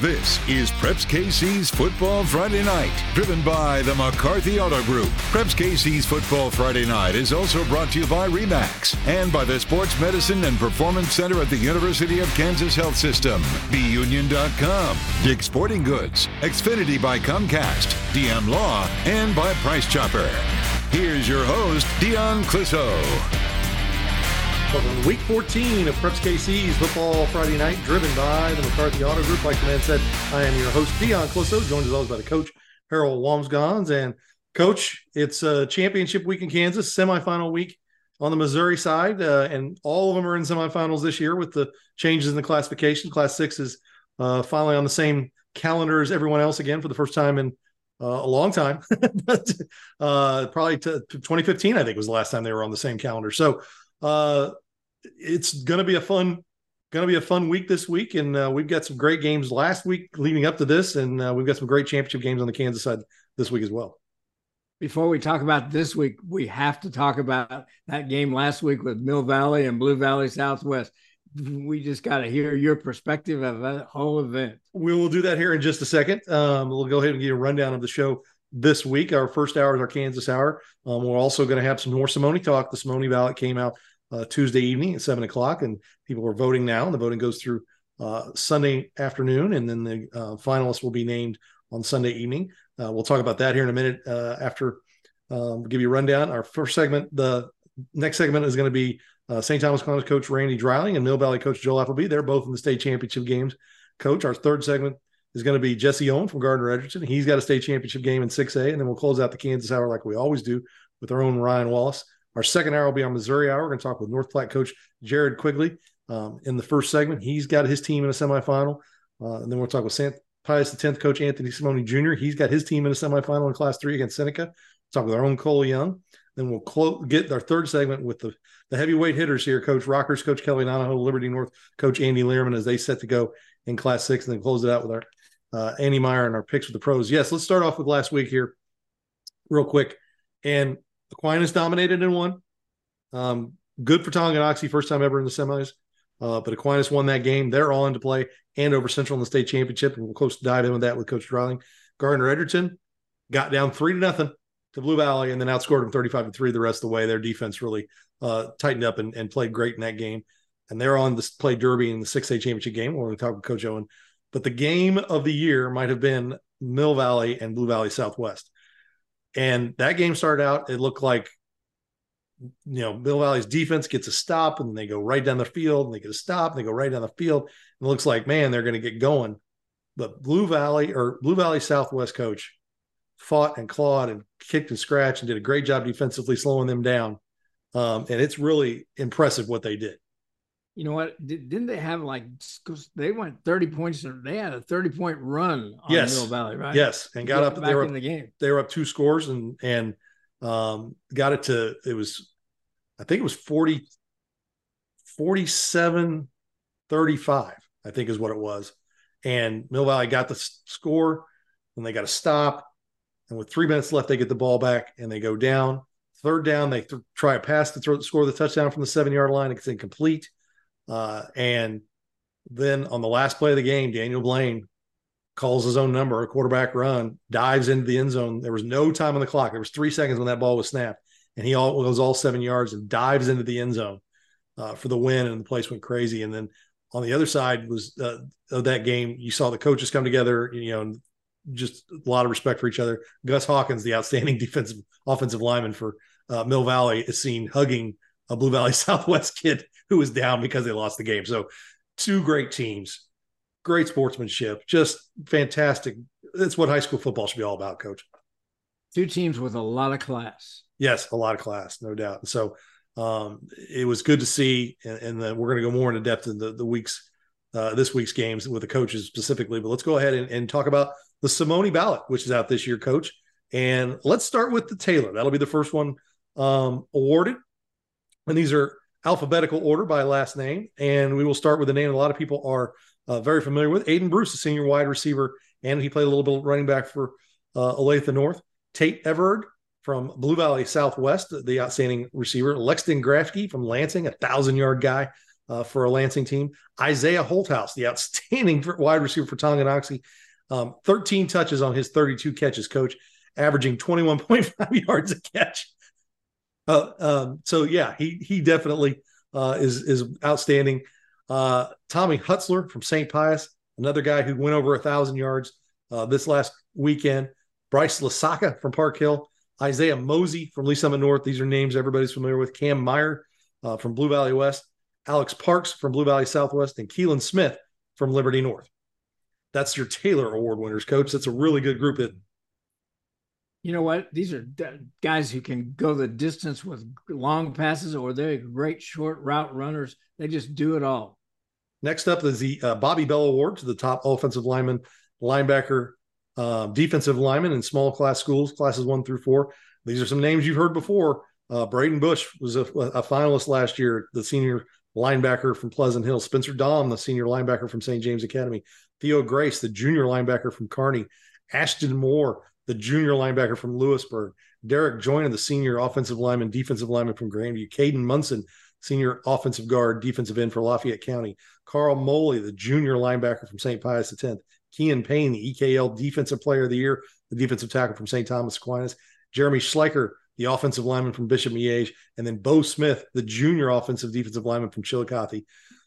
This is Preps KC's Football Friday Night, driven by the McCarthy Auto Group. Preps KC's Football Friday Night is also brought to you by REMAX and by the Sports Medicine and Performance Center at the University of Kansas Health System, BUnion.com, Dick Sporting Goods, Xfinity by Comcast, DM Law, and by Price Chopper. Here's your host, Dion Clisso. Welcome to week 14 of Preps KC's Football Friday Night, driven by the McCarthy Auto Group. Like the man said, I am your host, Dion Clisso, joined as always by the coach, Harold Walmsgons. And coach, it's a championship week in Kansas, semifinal week on the Missouri side, uh, and all of them are in semifinals this year with the changes in the classification. Class six is uh, finally on the same calendar as everyone else again for the first time in uh, a long time, but uh, probably to 2015, I think was the last time they were on the same calendar. So uh, it's going to be a fun going to be a fun week this week. And uh, we've got some great games last week leading up to this. And uh, we've got some great championship games on the kansas side this week as well. Before we talk about this week we have to talk about that game last week with mill valley and blue valley southwest. We just got to hear your perspective of that whole event. We will do that here in just a second. Um, we'll go ahead and get a rundown of the show this week. Our first hour is our kansas hour. Um, we're also going to have some more simone talk. The simone ballot came out uh, Tuesday evening at seven o'clock, and people are voting now. And the voting goes through uh, Sunday afternoon, and then the uh, finalists will be named on Sunday evening. Uh, we'll talk about that here in a minute uh, after. Um, give you a rundown. Our first segment, the next segment is going to be uh, St. Thomas Columbus coach Randy Dreiling and Mill Valley coach Joel Appleby. They're both in the state championship games. Coach, our third segment is going to be Jesse Owen from Gardner Edgerton. He's got a state championship game in 6A, and then we'll close out the Kansas hour like we always do with our own Ryan Wallace. Our second hour will be on Missouri Hour. We're going to talk with North Platte coach Jared Quigley. Um, in the first segment, he's got his team in a semifinal. Uh, and then we'll talk with St. Pius X coach Anthony Simone Jr. He's got his team in a semifinal in Class 3 against Seneca. Talk with our own Cole Young. Then we'll clo- get our third segment with the, the heavyweight hitters here, Coach Rockhurst, Coach Kelly Donohoe, Liberty North, Coach Andy Lierman, as they set to go in Class 6. And then close it out with our uh, Andy Meyer and our picks with the pros. Yes, let's start off with last week here real quick. And Aquinas dominated in one. Um, good for Tonganoxie, first time ever in the semis. Uh, but Aquinas won that game. They're all into play Andover Central in the state championship. And we'll close to dive in with that with Coach Dreiling. Gardner Edgerton got down three to nothing to Blue Valley and then outscored them 35 to three the rest of the way. Their defense really uh, tightened up and, and, played great in that game. And they're on this play Derby in the 6A championship game. We're going to talk with Coach Owen. But the game of the year might have been Mill Valley and Blue Valley Southwest. And that game started out, it looked like you know, Mill Valley's defense gets a stop and they go right down the field and they get a stop and they go right down the field. And it looks like, man, they're going to get going. But Blue Valley or Blue Valley Southwest coach fought and clawed and kicked and scratched and did a great job defensively slowing them down. Um, and it's really impressive what they did. You know what? Didn't they have like they went thirty points? They had a thirty point run on yes. Mill Valley, right? Yes, and got up. They were up, in the game. They were up two scores and and um, got it to it was I think it was 40 47 35 I think is what it was and Mill Valley got the score and they got to stop and with 3 minutes left they get the ball back and they go down third down they th- try a pass to throw score the touchdown from the 7 yard line it's incomplete uh, and then on the last play of the game Daniel Blaine calls his own number, a quarterback run, dives into the end zone. There was no time on the clock. There was three seconds when that ball was snapped, and he all goes all seven yards and dives into the end zone uh, for the win, and the place went crazy. And then on the other side was uh, of that game, you saw the coaches come together, you know, just a lot of respect for each other. Gus Hawkins, the outstanding defensive offensive lineman for uh, Mill Valley, is seen hugging a Blue Valley Southwest kid who was down because they lost the game. So two great teams great sportsmanship, just fantastic. That's what high school football should be all about, coach. Two teams with a lot of class. Yes, a lot of class, no doubt. And So um, it was good to see, and, and the, we're going to go more into depth in the, the weeks, uh, this week's games with the coaches specifically. But let's go ahead and, and talk about the Simone ballot, which is out this year, coach. And let's start with the Taylor. That'll be the first one um, awarded. And these are alphabetical order by last name. And we will start with a name a lot of people are uh, very familiar with. Aiden Bruce, a senior wide receiver, and he played a little bit of running back for uh, Olathe North. Tate Everard from Blue Valley Southwest, the outstanding receiver. Lexton Grafke from Lansing, a thousand yard guy uh, for a Lansing team. Isaiah Holthouse, the outstanding wide receiver for Tonganoxie, um, 13 touches on his 32 catches, coach, averaging 21.5 yards a catch. Uh, um, so yeah, he he definitely uh, is is outstanding. Uh, Tommy Hutzler from St. Pius, another guy who went over a thousand yards uh, this last weekend. Bryce Lasaka from Park Hill, Isaiah Mosey from Lee's Summit North. These are names everybody's familiar with. Cam Meyer uh, from Blue Valley West, Alex Parks from Blue Valley Southwest, and Keelan Smith from Liberty North. That's your Taylor Award winners, coach. That's a really good group. Of- you know what? These are guys who can go the distance with long passes, or they're great short route runners. They just do it all. Next up is the uh, Bobby Bell Award to the top offensive lineman, linebacker, uh, defensive lineman in small class schools, classes one through four. These are some names you've heard before. Uh, Braden Bush was a, a, finalist last year, the senior linebacker from Pleasant Hill. Spencer Dom, the senior linebacker from St. James Academy. Theo Grace, the junior linebacker from Kearney. Ashton Moore, the junior linebacker from Louisburg. Derek Joyner, the senior offensive lineman, defensive lineman from Grandview. Caden Munson, senior offensive guard, defensive end for Lafayette County. Carl Moley, the junior linebacker from St. Pius X. Kean Payne, the EKL Defensive Player of the Year, the defensive tackle from St. Thomas Aquinas. Jeremy Schleicher, the offensive lineman from Bishop Miege. And then Bo Smith, the junior offensive defensive lineman from Chillicothe.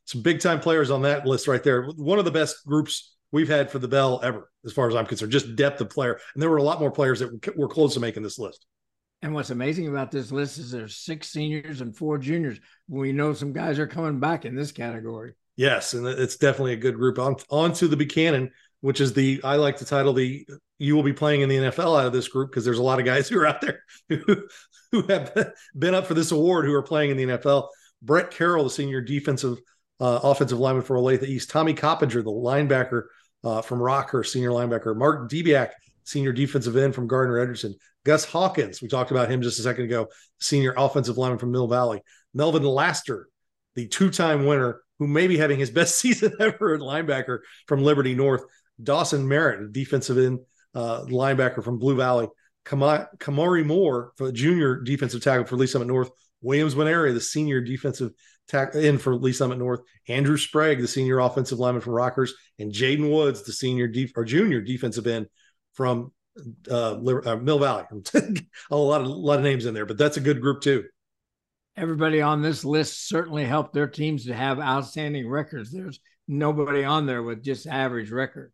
Some big time players on that list right there. One of the best groups we've had for the Bell ever, as far as I'm concerned, just depth of player. And there were a lot more players that were close to making this list. And what's amazing about this list is there's six seniors and four juniors. We know some guys are coming back in this category. Yes, and it's definitely a good group. On, on to the Buchanan, which is the I like to title the you will be playing in the NFL out of this group because there's a lot of guys who are out there who, who have been up for this award who are playing in the NFL. Brett Carroll, the senior defensive uh, offensive lineman for Olathe East. Tommy Coppinger, the linebacker uh, from Rockhurst, senior linebacker. Mark Debiak, senior defensive end from Gardner Edgerton. Gus Hawkins, we talked about him just a second ago, senior offensive lineman from Mill Valley. Melvin Laster, the two-time winner, who may be having his best season ever at linebacker from Liberty North. Dawson Merritt, defensive end uh, linebacker from Blue Valley. Kamari Moore, junior defensive tackle for Lee's Summit North. Williams Winary, the senior defensive tack in for Lee's Summit North. Andrew Sprague, the senior offensive lineman from Rockhurst, and Jaden Woods, the senior def- or junior defensive end from uh, uh, Mill Valley. a lot of a lot of names in there, but that's a good group too. Everybody on this list certainly helped their teams to have outstanding records. There's nobody on there with just average record.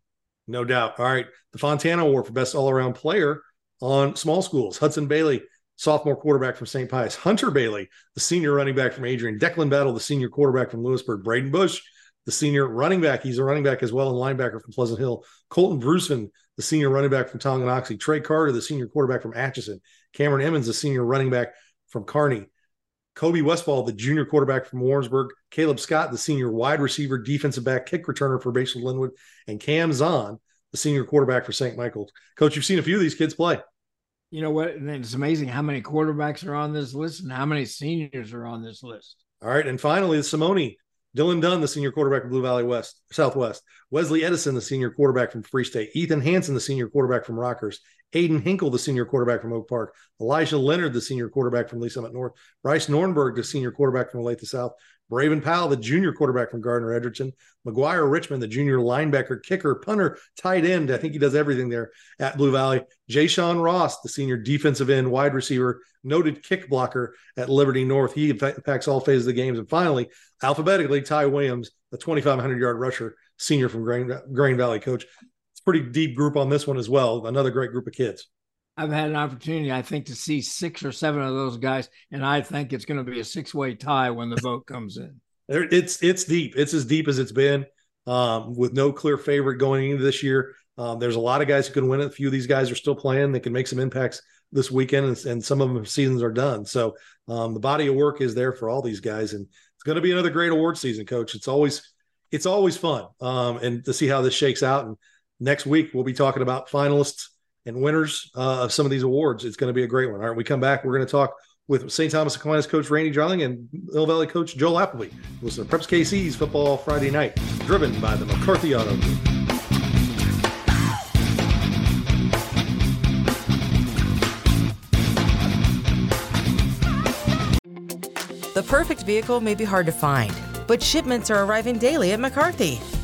No doubt. All right. The Fontana Award for Best All Around Player on small schools. Hudson Bailey, sophomore quarterback from St. Pius. Hunter Bailey, the senior running back from Adrian. Declan Battle, the senior quarterback from Louisburg. Braden Bush, the senior running back. He's a running back as well and linebacker from Pleasant Hill. Colton Bruceman, the senior running back from Tonganoxie. Trey Carter, the senior quarterback from Atchison. Cameron Emmons, the senior running back from Kearney. Kobe Westfall, the junior quarterback from Warrensburg, Caleb Scott, the senior wide receiver, defensive back, kick returner for Basehor-Linwood, and Cam Zahn, the senior quarterback for St. Michael's. Coach, you've seen a few of these kids play. You know what? And it's amazing how many quarterbacks are on this list and how many seniors are on this list. All right. And finally, the Simone, Dylan Dunn, the senior quarterback from Blue Valley West, Southwest. Wesley Edison, the senior quarterback from Free State. Ethan Hanson, the senior quarterback from Rockhurst. Aiden Hinkle, the senior quarterback from Oak Park, Elijah Leonard, the senior quarterback from Lee's Summit North, Bryce Nornberg, the senior quarterback from Olathe South, Braven Powell, the junior quarterback from Gardner Edgerton, McGuire Richmond, the junior linebacker, kicker, punter, tight end. I think he does everything there at Blue Valley. Jay Sean Ross, the senior defensive end, wide receiver, noted kick blocker at Liberty North. He impacts all phases of the games. And finally, alphabetically, Ty Williams, the 2,500 yard rusher, senior from Grain, Grain Valley coach pretty deep group on this one as well. Another great group of kids. I've had an opportunity, I think, to see six or seven of those guys, and I think it's going to be a six-way tie when the vote comes in. It's it's deep. It's as deep as it's been, um, with no clear favorite going into this year. Um, there's a lot of guys who can win it. A few of these guys are still playing. They can make some impacts this weekend, and, and some of them seasons are done. So um, the body of work is there for all these guys, and it's going to be another great award season, Coach. It's always it's always fun, um, and to see how this shakes out and next week we'll be talking about finalists and winners uh, of some of these awards. It's going to be a great one. All right, we come back. We're going to talk with St. Thomas Aquinas coach Randy Dreiling and Mill Valley coach Joel Appleby. Listen to Preps KC's Football Friday Night, driven by the McCarthy Auto Group. The perfect vehicle may be hard to find but shipments are arriving daily at McCarthy.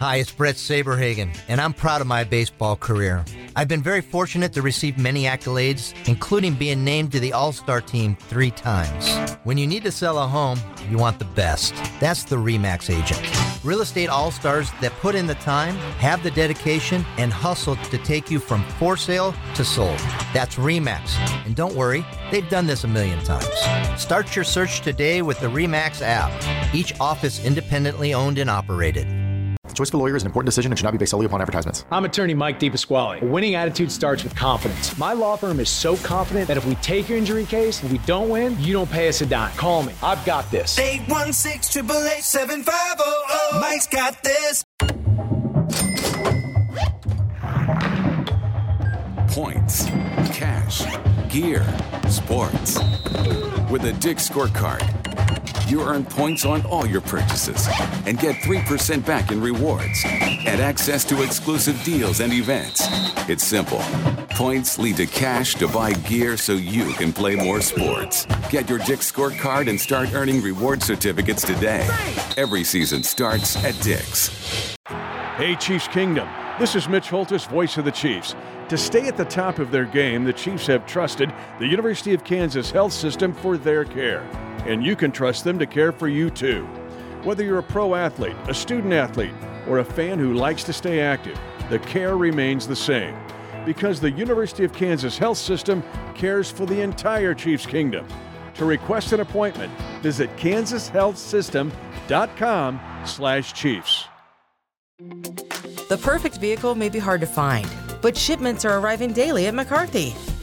Hi, it's Bret Saberhagen, and I'm proud of my baseball career. I've been very fortunate to receive many accolades, including being named to the All Star team three times. When you need to sell a home, you want the best. That's the REMAX agent. Real estate all stars that put in the time, have the dedication, and hustle to take you from for sale to sold. That's REMAX. And don't worry, they've done this a million times. Start your search today with the REMAX app, each office independently owned and operated. The choice of a lawyer is an important decision and should not be based solely upon advertisements. I'm attorney Mike DePasquale. A winning attitude starts with confidence. My law firm is so confident that if we take your injury case and we don't win, you don't pay us a dime. Call me. I've got this. 816 888 Mike's got this. Points, cash, gear, sports. With a Dick scorecard you earn points on all your purchases and get 3% back in rewards and access to exclusive deals and events. It's simple. Points lead to cash to buy gear so you can play more sports. Get your Dick's scorecard and start earning reward certificates today. Every season starts at Dick's. Hey, Chiefs Kingdom. This is Mitch Holthus, voice of the Chiefs. To stay at the top of their game, the Chiefs have trusted the University of Kansas health system for their care and you can trust them to care for you too. Whether you're a pro athlete, a student athlete, or a fan who likes to stay active, the care remains the same because the University of Kansas Health System cares for the entire Chiefs Kingdom. To request an appointment, visit kansashealthsystem.com/chiefs. The perfect vehicle may be hard to find but shipments are arriving daily at McCarthy.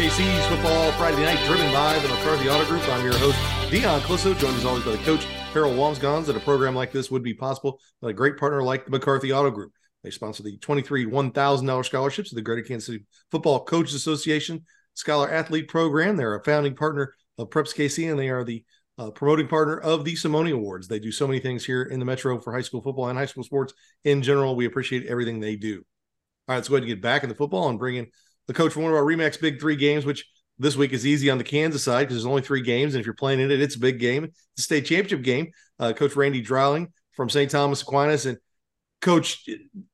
Preps KC's football Friday night, driven by the McCarthy Auto Group. I'm your host, Dion Clisso, joined as always by the coach, Harold Wamsgons. That a program like this would be possible with a great partner like the McCarthy Auto Group. They sponsor the 23 $1,000 scholarships of the Greater Kansas City Football Coaches Association Scholar Athlete Program. They're a founding partner of Preps KC, and they are the uh, promoting partner of the Simone Awards. They do so many things here in the Metro for high school football and high school sports in general. We appreciate everything they do. All right, let's go ahead and get back in the football and bring in the coach for one of our Remax Big Three games, which this week is easy on the Kansas side because there's only three games, and if you're playing in it, it's a big game. A state championship game. Uh, coach Randy Dreiling from St. Thomas Aquinas, and Coach,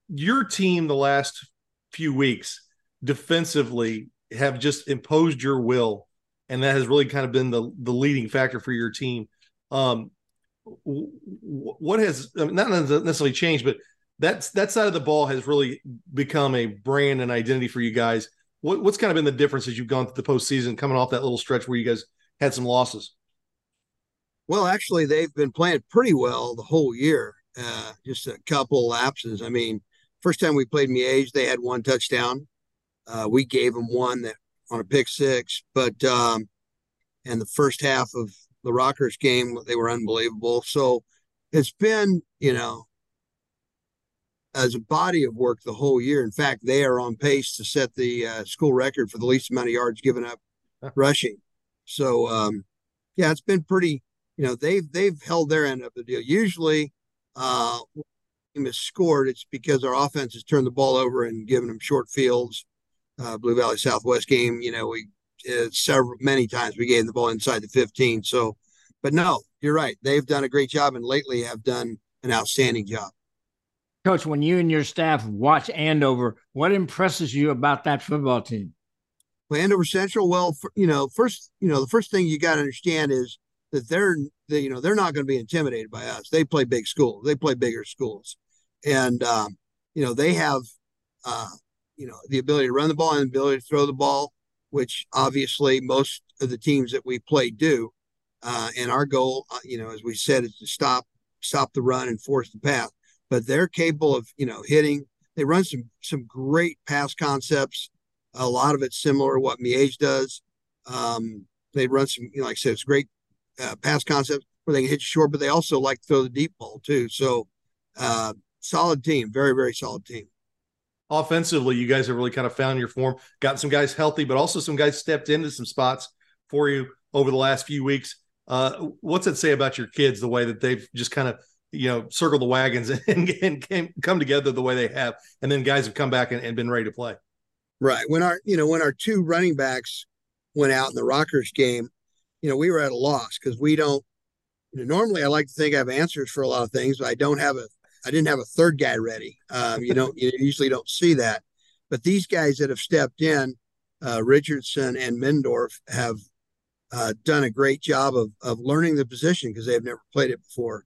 your team the last few weeks defensively have just imposed your will, and that has really kind of been the the leading factor for your team. Um, what has not necessarily changed, but that's that side of the ball has really become a brand and identity for you guys. What, what's kind of been the difference as you've gone through the postseason, coming off that little stretch where you guys had some losses? Well, actually, they've been playing pretty well the whole year. Uh, just a couple lapses. I mean, first time we played Miege, they had one touchdown. Uh, we gave them one that on a pick six, but um, and the first half of the Rockhurst game, they were unbelievable. So it's been, you know, as a body of work the whole year. In fact, they are on pace to set the uh, school record for the least amount of yards given up rushing. So, um, yeah, it's been pretty. You know, they've they've held their end of the deal. Usually, uh, team has scored, it's because our offense has turned the ball over and given them short fields. Uh, Blue Valley Southwest game, you know, we uh, several many times we gave the ball inside the 15. So, but no, you're right. They've done a great job and lately have done an outstanding job. Coach, when you and your staff watch Andover, what impresses you about that football team? Well, Andover Central, well, for, you know, first, you know, the first thing you got to understand is that they're, they, you know, they're not going to be intimidated by us. They play big schools. They play bigger schools, and um, you know, they have uh, you know, the ability to run the ball and the ability to throw the ball, which obviously most of the teams that we play do. Uh, and our goal, uh, you know, as we said, is to stop stop the run and force the pass. But they're capable of, you know, hitting. They run some some great pass concepts. A lot of it's similar to what Miege does. Um, they run some, you know, like I said, it's great uh, pass concepts where they can hit you short, but they also like to throw the deep ball too. So, uh, solid team, very very solid team. Offensively, you guys have really kind of found your form, gotten some guys healthy, but also some guys stepped into some spots for you over the last few weeks. Uh, what's it say about your kids the way that they've just kind of you know circle the wagons and, and came, come together the way they have, and then guys have come back and, and been ready to play. Right when our you know when our two running backs went out in the Rockhurst game, you know we were at a loss because we don't. You know, normally, I like to think I have answers for a lot of things, but I don't have a. I didn't have a third guy ready. Um, you don't you usually don't see that, but these guys that have stepped in, uh, Richardson and Mendorf have uh, done a great job of of learning the position because they've never played it before,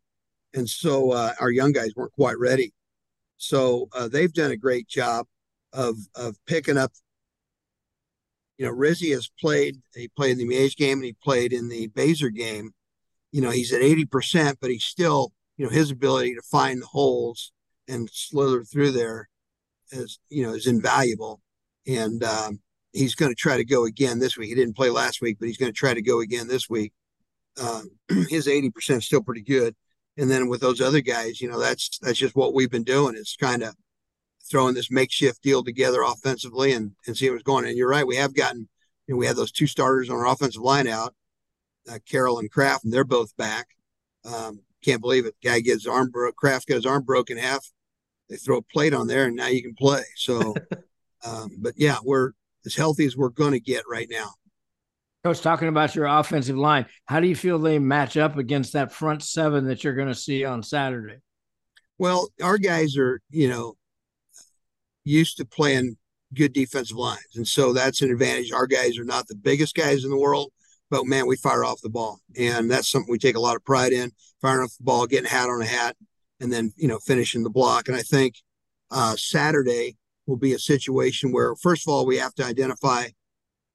and so uh, our young guys weren't quite ready. So uh, they've done a great job of of picking up. You know, Rizzy has played. He played in the Miege game and he played in the Basehor game. You know, he's at eighty percent, but he's still you know his ability to find the holes and slither through there is you know is invaluable. And um, he's going to try to go again this week. He didn't play last week, but he's going to try to go again this week. Um, his 80% is still pretty good. And then with those other guys, you know, that's that's just what we've been doing is kind of throwing this makeshift deal together offensively and and see what's going. on. And you're right, we have gotten, you know, we have those two starters on our offensive line out, uh, Carroll and Kraft, and they're both back. Um, can't believe it. Guy gets arm broke. Kraft got his arm broken half. They throw a plate on there, and now you can play. So, um, but yeah, we're as healthy as we're going to get right now. Coach, talking about your offensive line, how do you feel they match up against that front seven that you're going to see on Saturday? Well, our guys are, you know, used to playing good defensive lines. And so that's an advantage. Our guys are not the biggest guys in the world, but man, we fire off the ball. And that's something we take a lot of pride in firing off the ball, getting hat on a hat, and then, you know, finishing the block. And I think uh, Saturday, will be a situation where, first of all, we have to identify,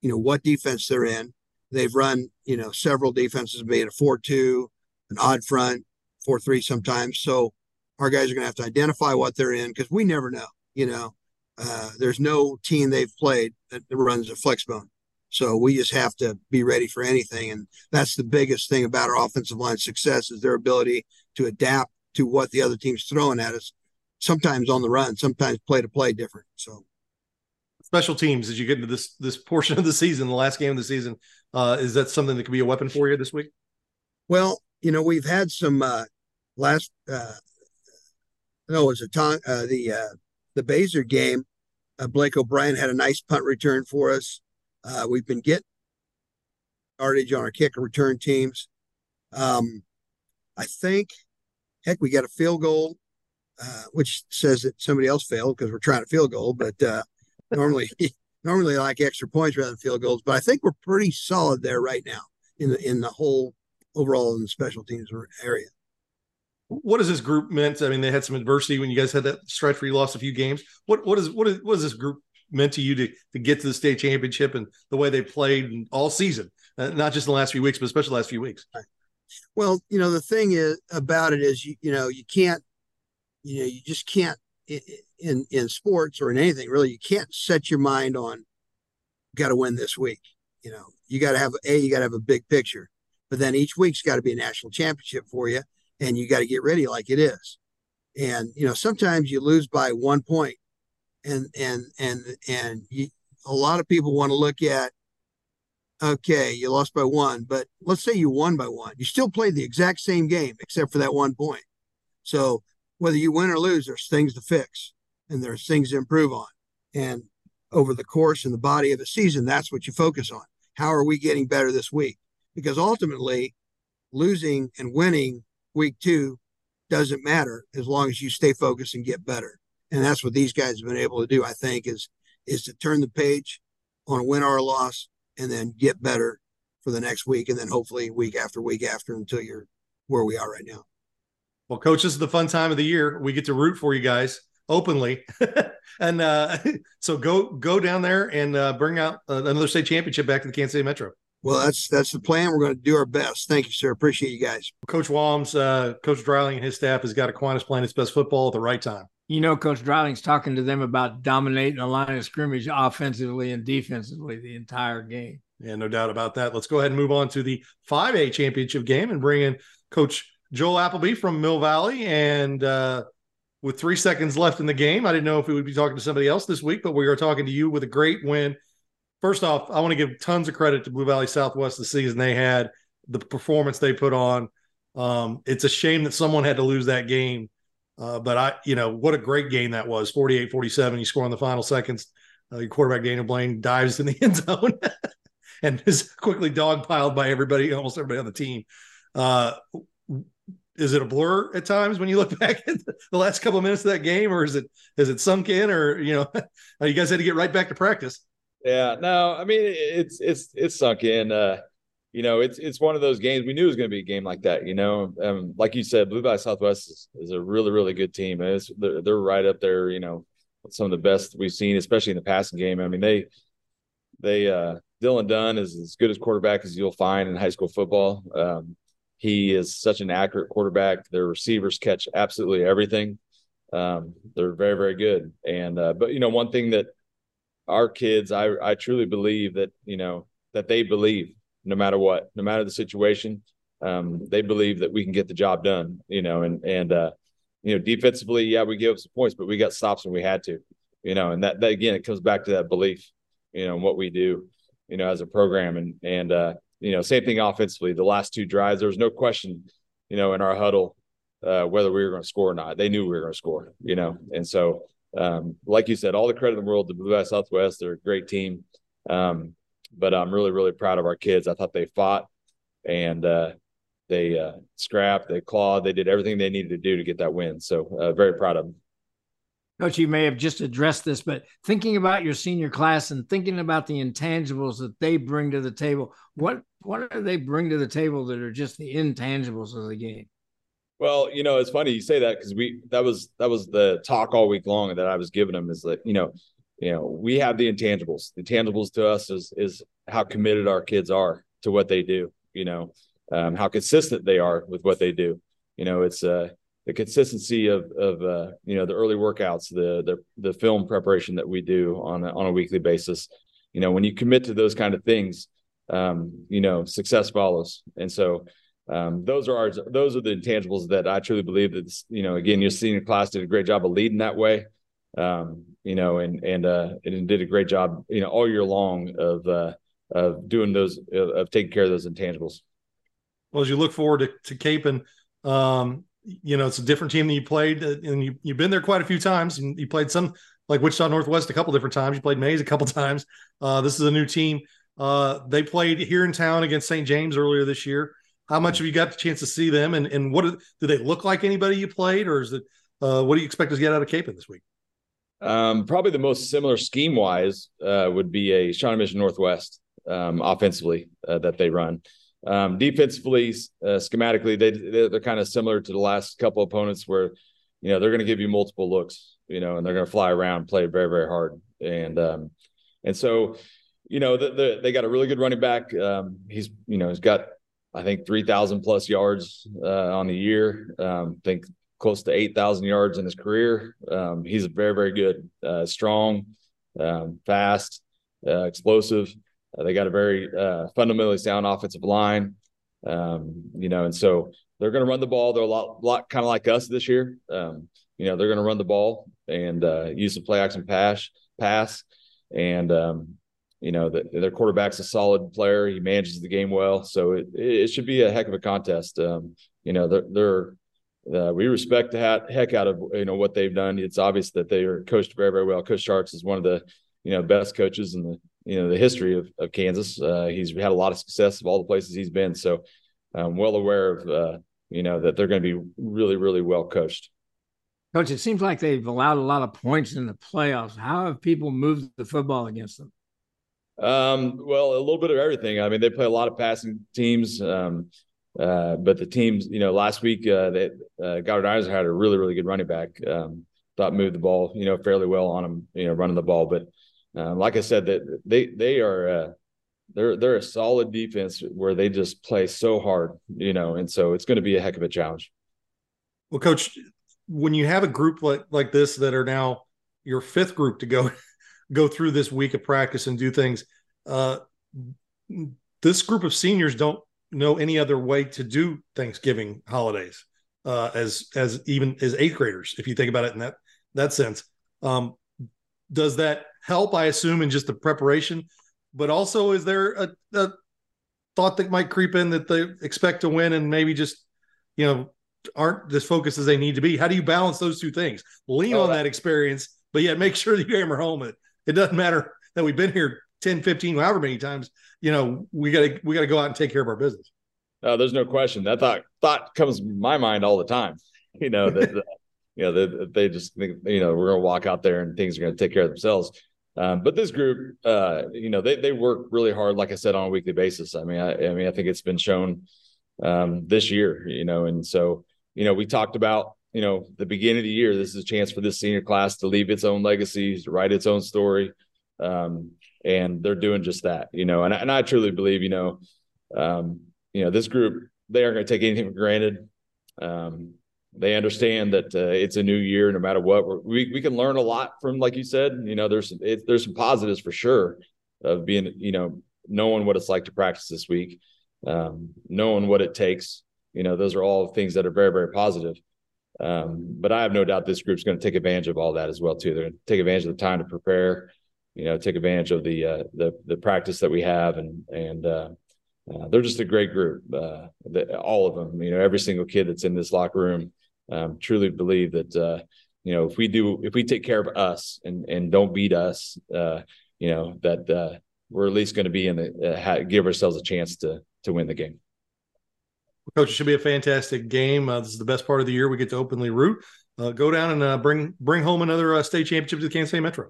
you know, what defense they're in. They've run, you know, several defenses, made a 4 2, an odd front, 4 3 sometimes. So our guys are going to have to identify what they're in because we never know, you know. Uh, there's no team they've played that runs a flex bone. So we just have to be ready for anything. And that's the biggest thing about our offensive line success is their ability to adapt to what the other team's throwing at us sometimes on the run, sometimes play to play different. So special teams as you get into this this portion of the season, the last game of the season, uh, is that something that could be a weapon for you this week? Well, you know, we've had some uh, last uh, no, it was a time uh, the uh, the Basehor game. Uh, Blake O'Brien had a nice punt return for us. Uh, we've been getting yardage on our kick return teams. Um, I think, heck, we got a field goal uh, which says that somebody else failed because we're trying to field goal. But uh, normally, normally like extra points rather than field goals. But I think we're pretty solid there right now in the in the whole overall in the special teams area. What has this group meant? I mean, they had some adversity when you guys had that stretch where you lost a few games. What what is what is what is this group meant to you to to get to the state championship and the way they played all season, uh, not just in the last few weeks, but especially the last few weeks? Well, you know, the thing is about it is you you know you can't you know you just can't in in sports or in anything really you can't set your mind on got to win this week you know? You got to have a you got to have a big picture but then each week's got to be a national championship for you and you got to get ready like it is. And you know sometimes you lose by one point and and and and you, a lot of people want to look at okay you lost by one but let's say you won by one. You still played the exact same game except for that one point. So whether you win or lose, there's things to fix and there's things to improve on. And over the course and the body of the season, that's what you focus on. How are we getting better this week? Because ultimately, losing and winning week two doesn't matter as long as you stay focused and get better. And that's what these guys have been able to do, I think, is is to turn the page on a win or a loss and then get better for the next week and then hopefully week after week after until you're where we are right now. Well, coach, this is the fun time of the year. We get to root for you guys openly. and uh, so go go down there and uh, bring out uh, another state championship back to the Kansas City Metro. Well, that's that's the plan. We're going to do our best. Thank you, sir. Appreciate you guys. Coach Walms, uh, Coach Dreiling, and his staff has got Aquinas playing its best football at the right time. You know, Coach Dreiling's talking to them about dominating the line of scrimmage offensively and defensively the entire game. Yeah, no doubt about that. Let's go ahead and move on to the 5A championship game and bring in Coach Joel Appleby from Mill Valley. And uh, with three seconds left in the game, I didn't know if we would be talking to somebody else this week, but we are talking to you with a great win first off, I want to give tons of credit to Blue Valley Southwest the season they had, the performance they put on. Um, it's a shame that someone had to lose that game. Uh, but I, you know, what a great game that was 48 47. You score in the final seconds. Uh, your quarterback, Daniel Blaine, dives in the end zone and is quickly dogpiled by everybody, almost everybody on the team. Uh, is it a blur at times when you look back at the last couple of minutes of that game, or is it is it sunk in, or you know, you guys had to get right back to practice? Yeah, no, I mean it's it's it's sunk in. Uh, you know, it's it's one of those games. We knew it was going to be a game like that. You know, um, like you said, Blue by Southwest is, is a really really good team. And it's, they're, they're right up there. You know, some of the best we've seen, especially in the passing game. I mean, they they uh, Dylan Dunn is as good as quarterback as you'll find in high school football. Um, he is such an accurate quarterback. Their receivers catch absolutely everything. Um, they're very very good. And uh, but you know, one thing that our kids, I I truly believe that you know that they believe no matter what, no matter the situation, um, they believe that we can get the job done. You know, and and uh, you know defensively, yeah, we gave up some points, but we got stops when we had to. You know, and that that again, it comes back to that belief. You know, what we do. You know, as a program, and and uh, you know, same thing offensively. The last two drives, there was no question. You know, in our huddle, uh, whether we were going to score or not. They knew we were going to score, you know, and so um, like you said, all the credit in the world to Blue Valley Southwest. They're a great team. Um, but I'm really, really proud of our kids. I thought they fought and uh, they uh, scrapped, they clawed, they did everything they needed to do to get that win. So uh, very proud of them. Coach, you may have just addressed this, but thinking about your senior class and thinking about the intangibles that they bring to the table, what what do they bring to the table that are just the intangibles of the game? Well, you know, it's funny you say that because we that was that was the talk all week long that I was giving them is that you know, you know, we have the intangibles. The intangibles to us is is how committed our kids are to what they do. You know, um, how consistent they are with what they do. You know, it's uh the consistency of of uh, you know the early workouts, the the the film preparation that we do on a, on a weekly basis. You know, when you commit to those kind of things, um, you know, success follows. And so um, those are our those are the intangibles that I truly believe that you know again your senior class did a great job of leading that way um, you know and and uh and did a great job you know all year long of uh of doing those of taking care of those intangibles well as you look forward to, to Kapaun um you know it's a different team than you played uh, and you, you've been there quite a few times and you played some like Wichita Northwest a couple different times you played Maize a couple times uh this is a new team uh they played here in town against St. James earlier this year how much have you got the chance to see them, and and what do, do they look like? Anybody you played, or is it uh, what do you expect us to get out of Kapaun this week? Um, probably the most similar scheme wise uh, would be a Shawnee Mission Northwest um, offensively uh, that they run. Um, defensively, uh, schematically, they they're kind of similar to the last couple opponents where you know they're going to give you multiple looks, you know, and they're going to fly around, play very very hard, and um, and so you know the, the, they got a really good running back. Um, he's you know he's got I think 3,000 plus yards uh, on the year. Um, I think close to 8,000 yards in his career. Um, he's very, very good, uh, strong, um, fast, uh, explosive. Uh, they got a very uh, fundamentally sound offensive line, um, you know, and so they're going to run the ball. They're a lot, lot kind of like us this year. Um, you know, they're going to run the ball and uh, use the play action pass, pass, and um, you know that their quarterback's a solid player. He manages the game well, so it it should be a heck of a contest. Um, you know, they're, they're uh, we respect the heck out of you know what they've done. It's obvious that they are coached very very well. Coach Sharks is one of the you know best coaches in the you know the history of, of Kansas. Uh, he's had a lot of success of all the places he's been. So I'm well aware of uh, you know that they're going to be really really well coached. Coach, it seems like they've allowed a lot of points in the playoffs. How have people moved the football against them? Um, well, a little bit of everything. I mean, they play a lot of passing teams. Um, uh, but the teams, you know, last week uh, they uh, Goddard Eisenhower had a really, really good running back. Um, thought moved the ball, you know, fairly well on them, you know, running the ball. But um, like I said, that they they are uh, they're they're a solid defense where they just play so hard, you know, and so it's going to be a heck of a challenge. Well, coach, when you have a group like like this that are now your fifth group to go go through this week of practice and do things, uh, this group of seniors don't know any other way to do Thanksgiving holidays uh, as as even as eighth graders. If you think about it in that that sense, um, does that help? I assume in just the preparation, but also is there a, a thought that might creep in that they expect to win and maybe just you know aren't as focused as they need to be? How do you balance those two things? Lean oh, on that, that experience, but yet make sure that you hammer home it. It doesn't matter that we've been here 10, 15, however many times, you know, we gotta we gotta go out and take care of our business. Oh, there's no question. That thought thought comes to my mind all the time. You know, that you know, they, they just think, you know, we're gonna walk out there and things are gonna take care of themselves. Um, but this group, uh, you know, they they work really hard, like I said, on a weekly basis. I mean, I, I mean, I think it's been shown um, this year, you know, and so you know, we talked about you know the beginning of the year. This is a chance for this senior class to leave its own legacy, to write its own story, um, and they're doing just that. You know, and and I truly believe, you know, um, you know, this group they aren't going to take anything for granted. Um, they understand that uh, it's a new year, no matter what. we we can learn a lot from, like you said. You know, there's it, there's some positives for sure of being, you know, knowing what it's like to practice this week, um, knowing what it takes you know, those are all things that are very, very positive. Um, but I have no doubt this group's going to take advantage of all that as well too. They're going to take advantage of the time to prepare, you know, take advantage of the uh, the the practice that we have, and and uh, uh, they're just a great group. Uh, the, all of them, you know, every single kid that's in this locker room, um, truly believe that uh, you know if we do if we take care of us and and don't beat us, uh, you know that we're at least going to be in the give ourselves a chance to to win the game. Coach, it should be a fantastic game. Uh, this is the best part of the year. We get to openly root. Uh, go down and uh, bring bring home another uh, state championship to the Kansas City Metro.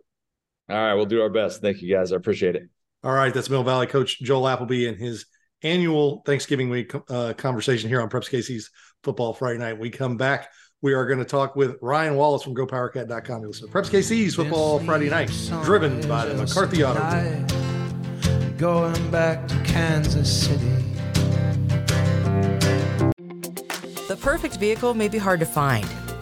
All right, we'll do our best. Thank you, guys. I appreciate it. All right, that's Mill Valley coach Joel Appleby and his annual Thanksgiving week uh, conversation here on Preps KC's Football Friday Night. We come back. We are going to talk with Ryan Wallace from GoPowerCat.com. Listen, Preps KC's Football Friday Night, driven by the McCarthy Auto. Going back to Kansas City. The perfect vehicle may be hard to find,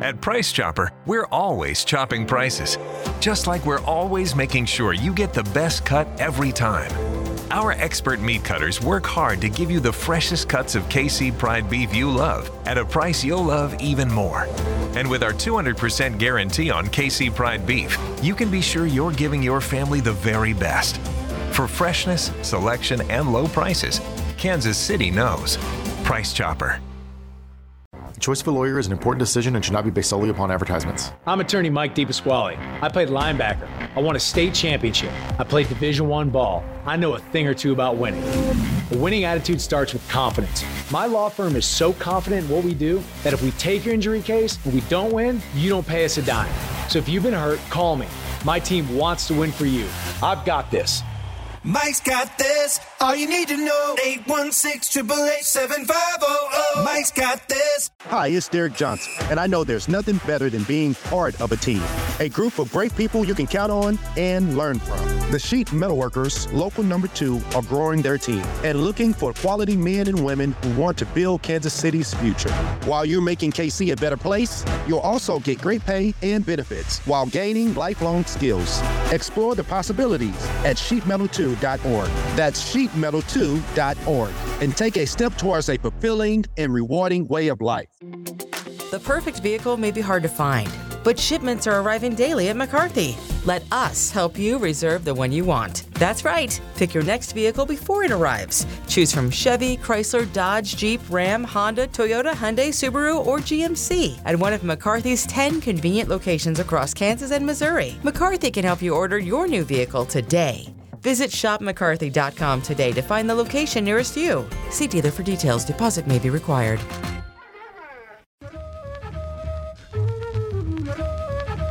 At Price Chopper, we're always chopping prices, just like we're always making sure you get the best cut every time. Our expert meat cutters work hard to give you the freshest cuts of KC Pride beef you love at a price you'll love even more. And with our 200% guarantee on KC Pride beef, you can be sure you're giving your family the very best. For freshness, selection, and low prices, Kansas City knows. Price Chopper. The choice of a lawyer is an important decision and should not be based solely upon advertisements. I'm attorney Mike DePasquale. I played linebacker. I won a state championship. I played Division One ball. I know a thing or two about winning. A winning attitude starts with confidence. My law firm is so confident in what we do that if we take your injury case and we don't win, you don't pay us a dime. So if you've been hurt, call me. My team wants to win for you. I've got this. Mike's got this. All you need to know. 816 Mike's got this. Hi, it's Derek Johnson, and I know there's nothing better than being part of a team. A group of great people you can count on and learn from. The Sheet Metalworkers, local number two, are growing their team and looking for quality men and women who want to build Kansas City's future. While you're making KC a better place, you'll also get great pay and benefits while gaining lifelong skills. Explore the possibilities at sheetmetal2.org. That's sheetmetal2.org and take a step towards a fulfilling and rewarding way of life. The perfect vehicle may be hard to find, but shipments are arriving daily at McCarthy. Let us help you reserve the one you want. That's right. Pick your next vehicle before it arrives. Choose from Chevy, Chrysler, Dodge, Jeep, Ram, Honda, Toyota, Hyundai, Subaru, or GMC at one of McCarthy's 10 convenient locations across Kansas and Missouri. McCarthy can help you order your new vehicle today. Visit shopmccarthy.com today to find the location nearest you. See dealer for details. Deposit may be required.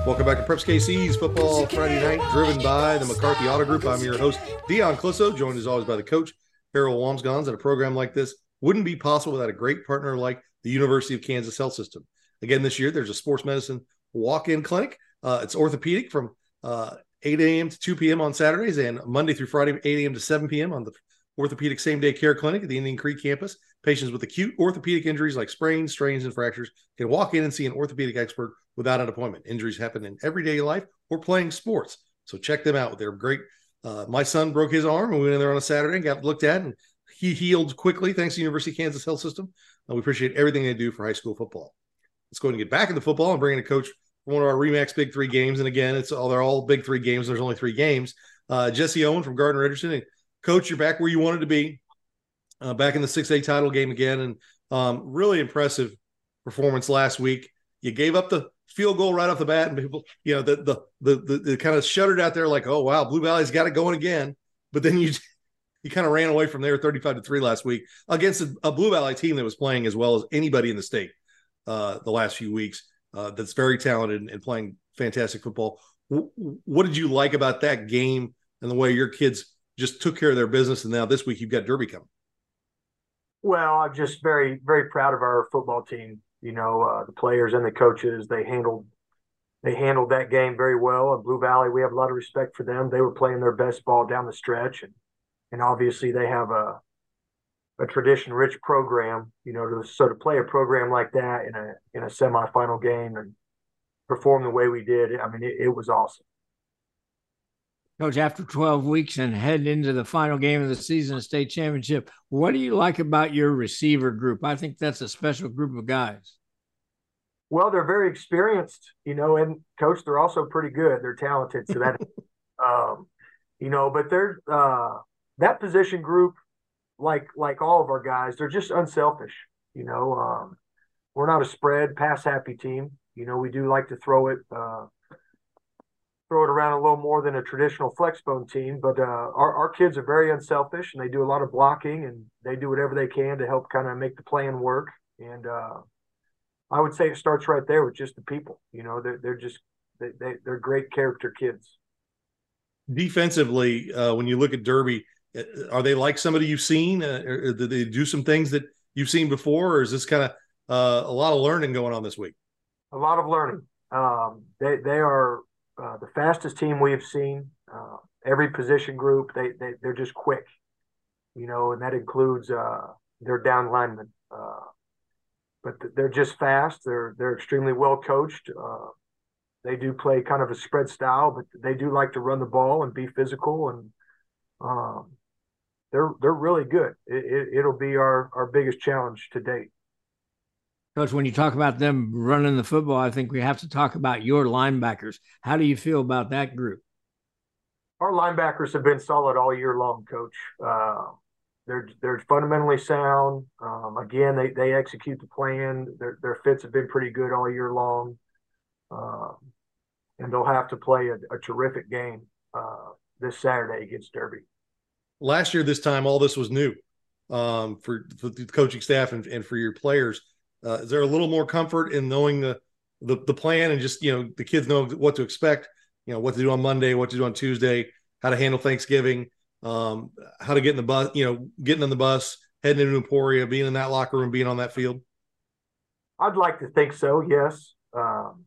Welcome back to Preps KC's Football Friday Night, driven by the McCarthy Auto Group. I'm your host, Dion Clisso, joined as always by the coach, Harold Wamsgons. And a program like this wouldn't be possible without a great partner like the University of Kansas Health System. Again, this year, there's a sports medicine walk in clinic. Uh, it's orthopedic from uh, 8 a.m. to 2 p.m. on Saturdays and Monday through Friday, 8 a.m. to 7 p.m. on the orthopedic same day care clinic at the Indian Creek campus. Patients with acute orthopedic injuries like sprains, strains, and fractures can walk in and see an orthopedic expert without an appointment. Injuries happen in everyday life or playing sports. So check them out. They're great. Uh, my son broke his arm and we went in there on a Saturday and got looked at and he healed quickly thanks to University of Kansas Health System. Uh, we appreciate everything they do for high school football. Let's go and get back into football and bring in a coach one of our Remax Big Three games. And again, it's all they're all Big Three games. There's only three games. Uh, Jesse Owen from Gardner Richardson. Coach, you're back where you wanted to be. Uh, back in the 6A title game again, and um, really impressive performance last week. You gave up the field goal right off the bat, and people, you know, the the the the, the kind of shuddered out there like, oh wow, Blue Valley's got it going again. But then you you kind of ran away from there, thirty-five to three last week against a, a, Blue Valley team that was playing as well as anybody in the state uh, the last few weeks. Uh, that's very talented and, playing fantastic football. W- what did you like about that game and the way your kids just took care of their business? And now this week you've got Derby coming. Well, I'm just very, very proud of our football team. You know, uh, the players and the coaches. They handled they handled that game very well. And Blue Valley, we have a lot of respect for them. They were playing their best ball down the stretch, and and obviously they have a a tradition rich program. You know, to so to play a program like that in a in a semifinal game and perform the way we did, I mean, it, it was awesome. Coach, after 12 weeks and heading into the final game of the season, state championship, what do you like about your receiver group? I think that's a special group of guys. Well, they're very experienced, you know, and coach, they're also pretty good. They're talented. So that, um, you know, but they're, uh, that position group, like, like all of our guys, they're just unselfish, you know, um, we're not a spread pass happy team. You know, we do like to throw it, uh, throw it around a little more than a traditional flexbone team. But uh, our, our kids are very unselfish and they do a lot of blocking and they do whatever they can to help kind of make the plan work. And uh, I would say it starts right there with just the people. You know, they're, they're just, they, they, they're great character kids. Defensively, uh, when you look at Derby, are they like somebody you've seen? Uh, or do they do some things that you've seen before? Or is this kind of uh, a lot of learning going on this week? A lot of learning. Um, they, they are uh, the fastest team we have seen. Uh, every position group, they, they they're just quick, you know, and that includes uh, their down linemen. Uh, but they're just fast. They're they're extremely well coached. Uh, they do play kind of a spread style, but they do like to run the ball and be physical, and um, they're they're really good. It, it, it'll be our our biggest challenge to date. Coach, when you talk about them running the football, I think we have to talk about your linebackers. How do you feel about that group? Our linebackers have been solid all year long, Coach. Uh, they're they're fundamentally sound. Um, again, they they execute the plan. Their their fits have been pretty good all year long, uh, and they'll have to play a, a terrific game uh, this Saturday against Derby. Last year, this time, all this was new um, for, for the coaching staff and, and for your players uh, is there a little more comfort in knowing the, the the plan and just you know the kids know what to expect, you know what to do on Monday, what to do on Tuesday, how to handle Thanksgiving, um, how to get in the bus, you know, getting on the bus, heading into Emporia, being in that locker room, being on that field? I'd like to think so, yes. Um,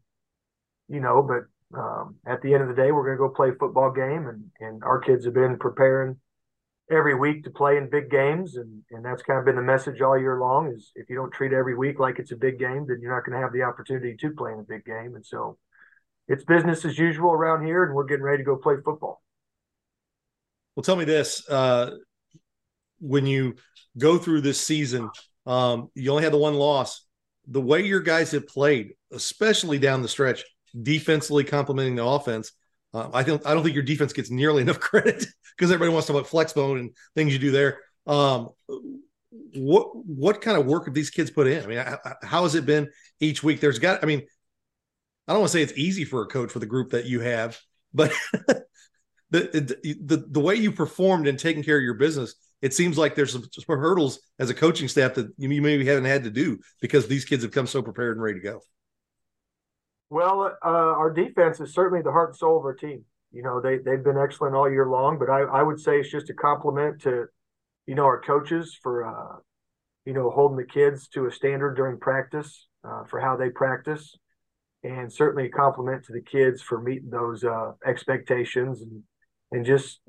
you know, but Um, at the end of the day, we're going to go play a football game, and and our kids have been preparing every week to play in big games, and and that's kind of been the message all year long. Is if you don't treat every week like it's a big game, then you're not going to have the opportunity to play in a big game, and so it's business as usual around here, and we're getting ready to go play football. Well, tell me this: uh, when you go through this season, um, you only had the one loss. The way your guys have played, especially down the stretch, defensively complementing the offense, uh, I don't I don't think your defense gets nearly enough credit because everybody wants to talk about flex bone and things you do there. Um, what what kind of work have these kids put in? I mean, how has it been each week? There's got I mean, I don't want to say it's easy for a coach for the group that you have, but the, the the way you performed and taking care of your business, it seems like there's some, some hurdles as a coaching staff that you maybe haven't had to do because these kids have come so prepared and ready to go. Well, uh, our defense is certainly the heart and soul of our team. You know, they they've been excellent all year long, but I, I would say it's just a compliment to, you know, our coaches for, uh, you know, holding the kids to a standard during practice uh, for how they practice, and certainly a compliment to the kids for meeting those uh, expectations and and just,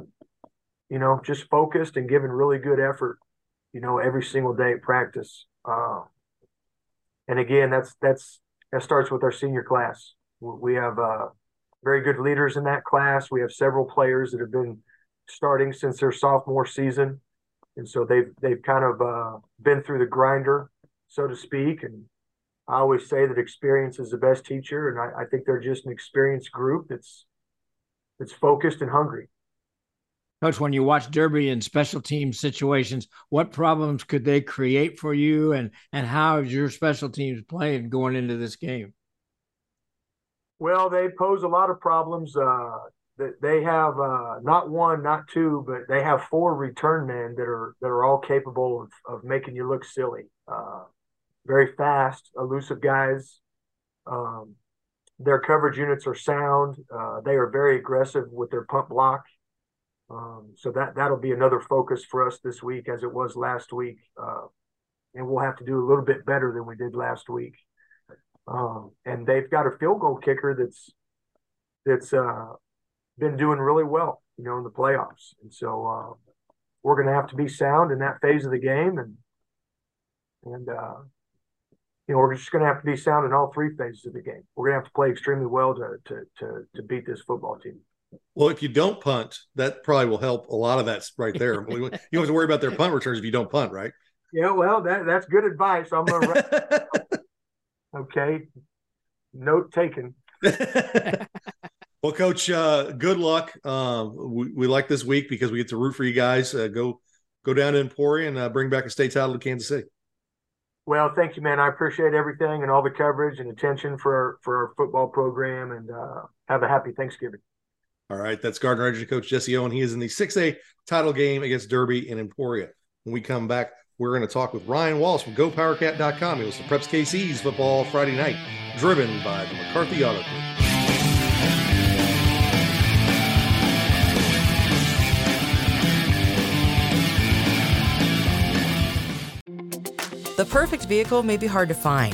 you know, just focused and giving really good effort, you know, every single day at practice. Uh, and again, that's that's that starts with our senior class. We have uh, very good leaders in that class. We have several players that have been starting since their sophomore season, and so they've they've kind of uh, been through the grinder, so to speak. And I always say that experience is the best teacher, and I, I think they're just an experienced group that's that's focused and hungry. Coach, when you watch Derby in special team situations, what problems could they create for you, and and how is your special teams playing going into this game? Well, they pose a lot of problems. Uh, they have uh, not one, not two, but they have four return men that are that are all capable of, of making you look silly. Uh, very fast, elusive guys. Um, their coverage units are sound. Uh, they are very aggressive with their pump block. Um, so that that'll be another focus for us this week, as it was last week, uh, and we'll have to do a little bit better than we did last week. Um, and they've got a field goal kicker that's that's uh, been doing really well, you know, in the playoffs. And so uh, we're going to have to be sound in that phase of the game, and and uh, you know we're just going to have to be sound in all three phases of the game. We're going to have to play extremely well to to to, to beat this football team. Well, if you don't punt, that probably will help a lot of that right there. you don't have to worry about their punt returns if you don't punt, right? Yeah, well, that that's good advice. I'm gonna. okay, note taken. well, Coach, uh, good luck. Uh, we, we, like this week because we get to root for you guys. Uh, go go down to Emporia and uh, bring back a state title to Kansas City. Well, thank you, man. I appreciate everything and all the coverage and attention for our, for our football program, and uh, have a happy Thanksgiving. All right, that's Gardner Edgerton coach Jesse Owen. He is in the 6A title game against Derby in Emporia. When we come back, we're going to talk with Ryan Wallace from GoPowerCat.com. It was the Preps KC's football Friday night, driven by the McCarthy Auto Group. The perfect vehicle may be hard to find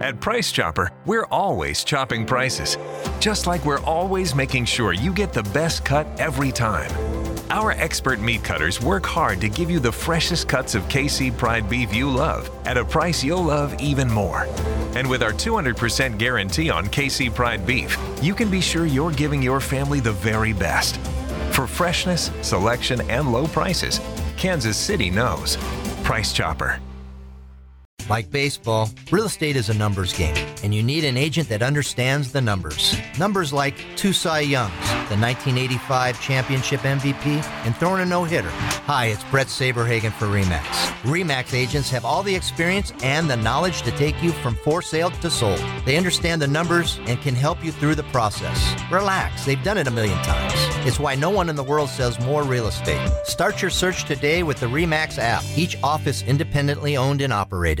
At Price Chopper, we're always chopping prices, just like we're always making sure you get the best cut every time. Our expert meat cutters work hard to give you the freshest cuts of KC Pride beef you love at a price you'll love even more. And with our 200% guarantee on KC Pride beef, you can be sure you're giving your family the very best. For freshness, selection, and low prices, Kansas City knows. Price Chopper. Like baseball, real estate is a numbers game, and you need an agent that understands the numbers. Numbers like two Cy Youngs, the 1985 championship MVP, and throwing a no hitter. Hi, it's Bret Saberhagen for REMAX. REMAX agents have all the experience and the knowledge to take you from for sale to sold. They understand the numbers and can help you through the process. Relax, they've done it a million times. It's why no one in the world sells more real estate. Start your search today with the REMAX app, each office independently owned and operated.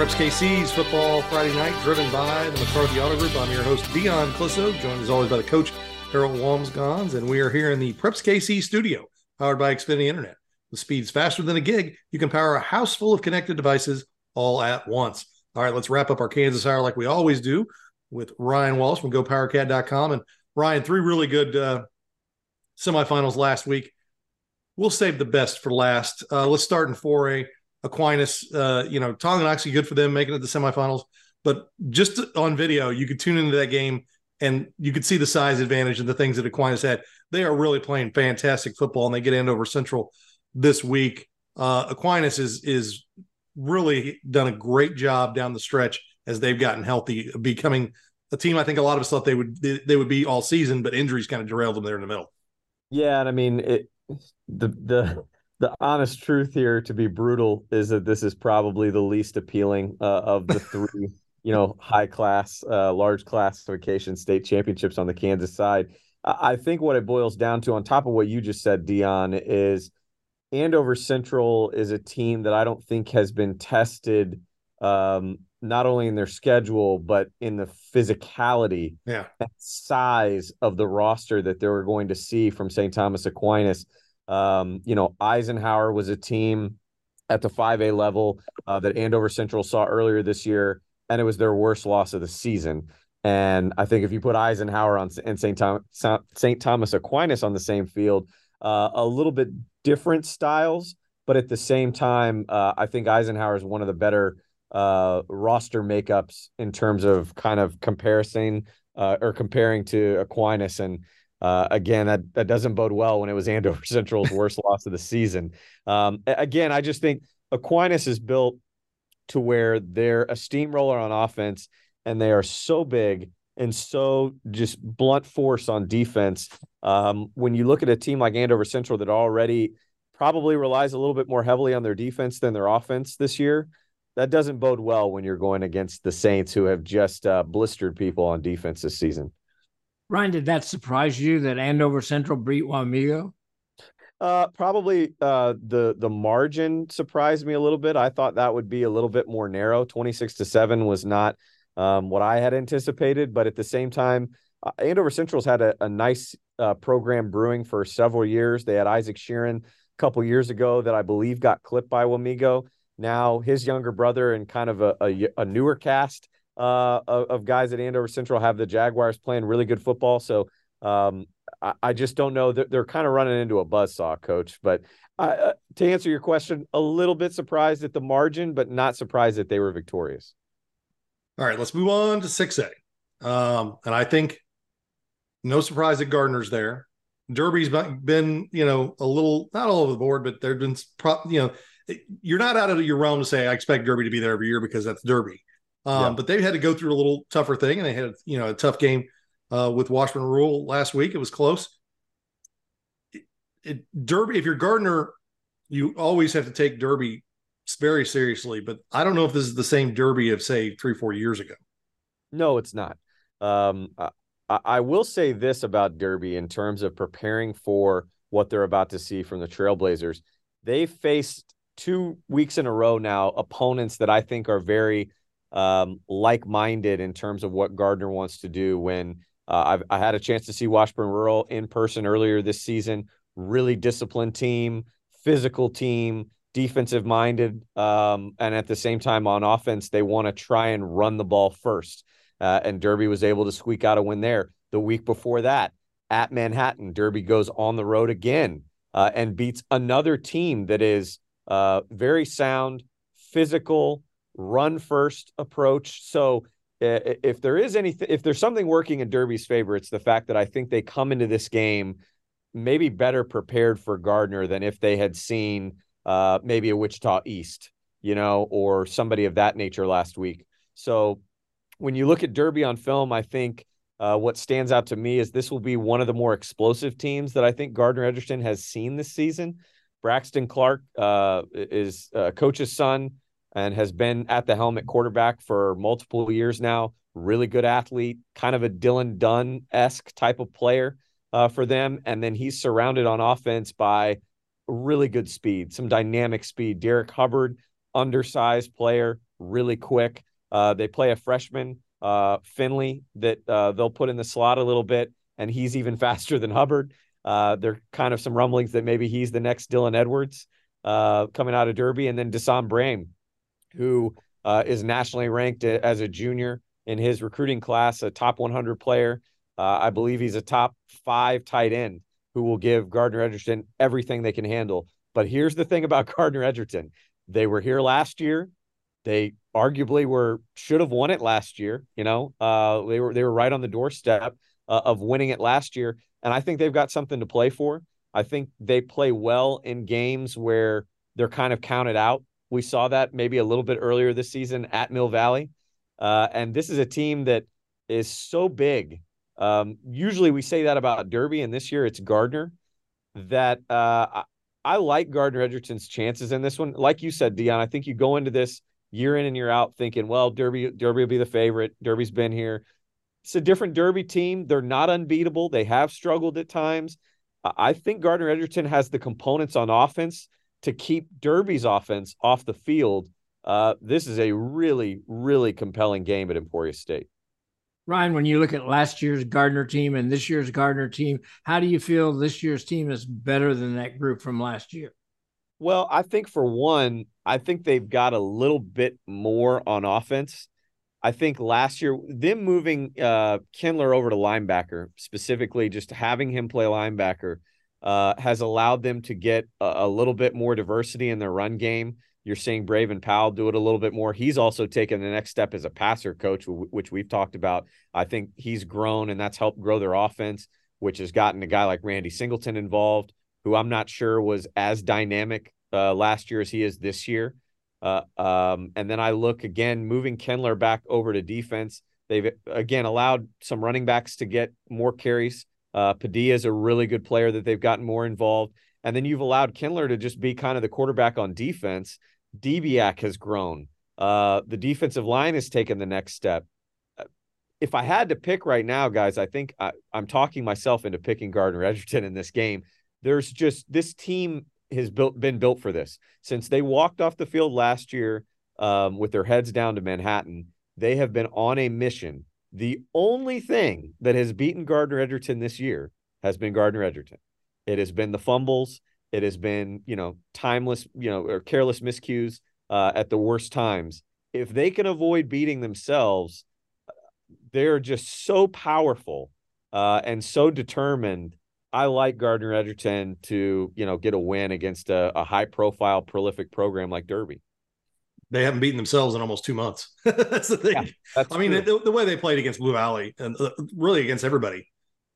Preps KC's Football Friday Night, driven by the McCarthy Auto Group. I'm your host, Dion Clisso, joined as always by the coach, Harold Walmsgons, and we are here in the Preps KC studio, powered by Xfinity Internet. With speeds faster than a gig, you can power a house full of connected devices all at once. All right, let's wrap up our Kansas Hour like we always do with Ryan Wallace from GoPowerCat.com. And Ryan, three really good uh, semifinals last week. We'll save the best for last. Uh, let's start in 4A. Aquinas, uh, you know, Tonganoxie, good for them making it to the semifinals. But just on video, you could tune into that game and you could see the size advantage and the things that Aquinas had. They are really playing fantastic football, and they get Andover Central this week. Uh, Aquinas is is really done a great job down the stretch as they've gotten healthy, becoming a team. I think a lot of us thought they would they, they would be all season, but injuries kind of derailed them there in the middle. Yeah, and I mean it. The the the honest truth here, to be brutal, is that this is probably the least appealing uh, of the three, you know, high class, uh, large classification state championships on the Kansas side. I think what it boils down to, on top of what you just said, Dion, is Andover Central is a team that I don't think has been tested um, not only in their schedule but in the physicality yeah. size of the roster that they were going to see from St. Thomas Aquinas. Um, you know, Eisenhower was a team at the 5A level uh, that Andover Central saw earlier this year, and it was their worst loss of the season. And I think if you put Eisenhower on and St. Tom, St. Thomas Aquinas on the same field, uh, a little bit different styles, but at the same time, uh, I think Eisenhower is one of the better uh, roster makeups in terms of kind of comparison uh, or comparing to Aquinas and uh, again, that, that doesn't bode well when it was Andover Central's worst loss of the season. Um, again, I just think Aquinas is built to where they're a steamroller on offense and they are so big and so just blunt force on defense. Um, when you look at a team like Andover Central that already probably relies a little bit more heavily on their defense than their offense this year, that doesn't bode well when you're going against the Saints who have just uh, blistered people on defense this season. Ryan, did that surprise you that Andover Central beat Wamego? Uh, probably uh, the the margin surprised me a little bit. I thought that would be a little bit more narrow. Twenty six to seven was not um, what I had anticipated, but at the same time, uh, Andover Central's had a, a nice uh, program brewing for several years. They had Isaac Sheeran a couple years ago that I believe got clipped by Wamego. Now his younger brother and kind of a, a, a newer cast uh, of, of, guys at Andover Central have the Jaguars playing really good football. So um, I, I, just don't know. They're, they're, kind of running into a buzzsaw, coach. But uh, to answer your question, a little bit surprised at the margin, but not surprised that they were victorious. All right, let's move on to 6A. Um, and I think no surprise that Gardner's there. Derby's been, you know, a little not all over the board, but there've been, you know, you're not out of your realm to say I expect Derby to be there every year because that's Derby. Um, yeah. But they've had to go through a little tougher thing, and they had, you know, a tough game uh, with Washburn Rural last week. It was close. It, it, Derby, if you're Gardner, you always have to take Derby very seriously. But I don't know if this is the same Derby of say three, four years ago. No, it's not. Um, I, I will say this about Derby in terms of preparing for what they're about to see from the Trailblazers. They faced two weeks in a row now opponents that I think are very um, like-minded in terms of what Gardner wants to do. When uh, I had a chance to see Washburn Rural in person earlier this season, really disciplined team, physical team, defensive minded, um, and at the same time on offense they want to try and run the ball first. Uh, and Derby was able to squeak out a win there. The week before that, at Manhattan, Derby goes on the road again uh, and beats another team that is uh, very sound, physical, run first approach. So if there is anything, if there's something working in Derby's favor, it's the fact that I think they come into this game maybe better prepared for Gardner than if they had seen uh, maybe a Wichita East, you know, or somebody of that nature last week. So when you look at Derby on film, I think uh, what stands out to me is this will be one of the more explosive teams that I think Gardner Edgerton has seen this season. Braxton Clark uh, is uh, coach's son and has been at the helmet quarterback for multiple years now. Really good athlete, kind of a Dylan Dunn esque type of player uh, for them. And then he's surrounded on offense by really good speed, some dynamic speed. Derek Hubbard, undersized player, really quick. Uh, they play a freshman, uh, Finley, that uh, they'll put in the slot a little bit, and he's even faster than Hubbard. Uh, there are kind of some rumblings that maybe he's the next Dylan Edwards uh, coming out of Derby, and then Desan Brame, who uh, is nationally ranked as a junior in his recruiting class, a top 100 player. I believe he's a top five tight end who will give Gardner Edgerton everything they can handle. But here's the thing about Gardner Edgerton: they were here last year. They arguably were should have won it last year. You know, uh, they were they were right on the doorstep uh, of winning it last year, and I think they've got something to play for. I think they play well in games where they're kind of counted out. We saw that maybe a little bit earlier this season at Mill Valley, uh, and this is a team that is so big. Um, usually we say that about Derby, and this year it's Gardner. That uh, I, I like Gardner Edgerton's chances in this one. Like you said, Dion, I think you go into this year in and year out thinking, well, Derby, Derby will be the favorite. Derby's been here. It's a different Derby team. They're not unbeatable. They have struggled at times. I think Gardner Edgerton has the components on offense to keep Derby's offense off the field. Uh, this is a really, really compelling game at Emporia State. Ryan, when you look at last year's Gardner team and this year's Gardner team, how do you feel this year's team is better than that group from last year? Well, I think for one, I think they've got a little bit more on offense. I think last year, them moving uh, Kindler over to linebacker, specifically just having him play linebacker, uh, has allowed them to get a, a, little bit more diversity in their run game. You're seeing Braven Powell do it a little bit more. He's also taken the next step as a passer coach, which we've talked about. I think he's grown, and that's helped grow their offense, which has gotten a guy like Randy Singleton involved who I'm not sure was as dynamic uh, last year as he is this year. Uh, um, and then I look again, moving Kindler back over to defense. They've again allowed some running backs to get more carries. Uh, Padilla is a really good player that they've gotten more involved. And then you've allowed Kindler to just be kind of the quarterback on defense. Debiak has grown. Uh, the defensive line has taken the next step. Uh, if I had to pick right now, guys, I think I, I'm talking myself into picking Gardner Edgerton in this game there's just this team has built been built for this since they walked off the field last year um, with their heads down to Manhattan. They have been on a mission. The only thing that has beaten Gardner Edgerton this year has been Gardner Edgerton. It has been the fumbles. It has been you know timeless you know or careless miscues uh, at the worst times. If they can avoid beating themselves, they're just so powerful uh, and so determined I like Gardner Edgerton to, you know, get a win against a, a high profile, prolific program like Derby. They haven't beaten themselves in almost two months. that's the thing. Yeah, that's I mean, the, the, way they played against Blue Valley and uh, really against everybody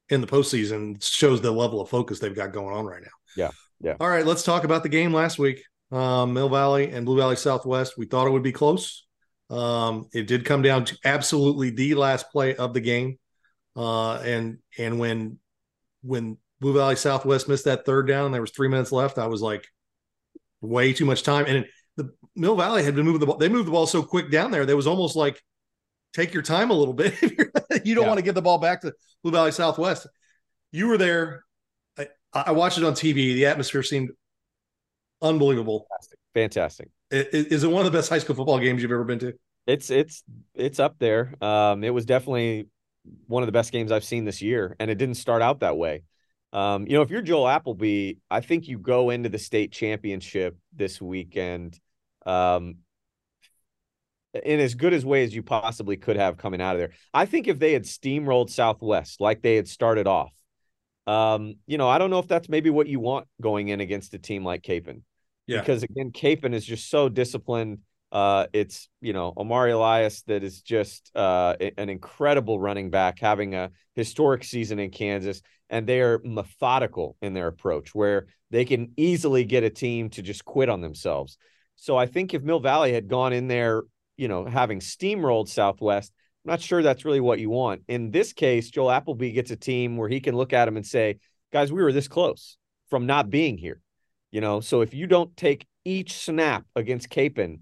in the postseason shows the level of focus they've got going on right now. Yeah. Yeah. All right. Let's talk about the game last week. Um, Mill Valley and Blue Valley Southwest. We thought it would be close. Um, it did come down to absolutely the last play of the game. Uh, and and when when Blue Valley Southwest missed that third down and there was three minutes left, I was like, way too much time. And the Mill Valley had been moving the ball. They moved the ball so quick down there. There was almost like take your time a little bit. you don't yeah. want to get the ball back to Blue Valley Southwest. You were there. I, I, watched it on TV. The atmosphere seemed unbelievable. Fantastic. Is, is it one of the best high school football games you've ever been to? It's it's it's up there. Um, it was definitely one of the best games I've seen this year, and it didn't start out that way. Um, you know, if you're Joel Appleby, I think you go into the state championship this weekend um, in as good as way as you possibly could have coming out of there. I think if they had steamrolled Southwest like they had started off, um, you know, I don't know if that's maybe what you want going in against a team like Kapaun. Yeah. Because again, Kapaun is just so disciplined. Uh, it's you know Omari Elias that is just uh, an incredible running back, having a historic season in Kansas, and they are methodical in their approach, where they can easily get a team to just quit on themselves. So I think if Mill Valley had gone in there, you know, having steamrolled Southwest, I'm not sure that's really what you want. In this case, Joel Appleby gets a team where he can look at them and say, "Guys, we were this close from not being here." You know, so if you don't take each snap against Kapaun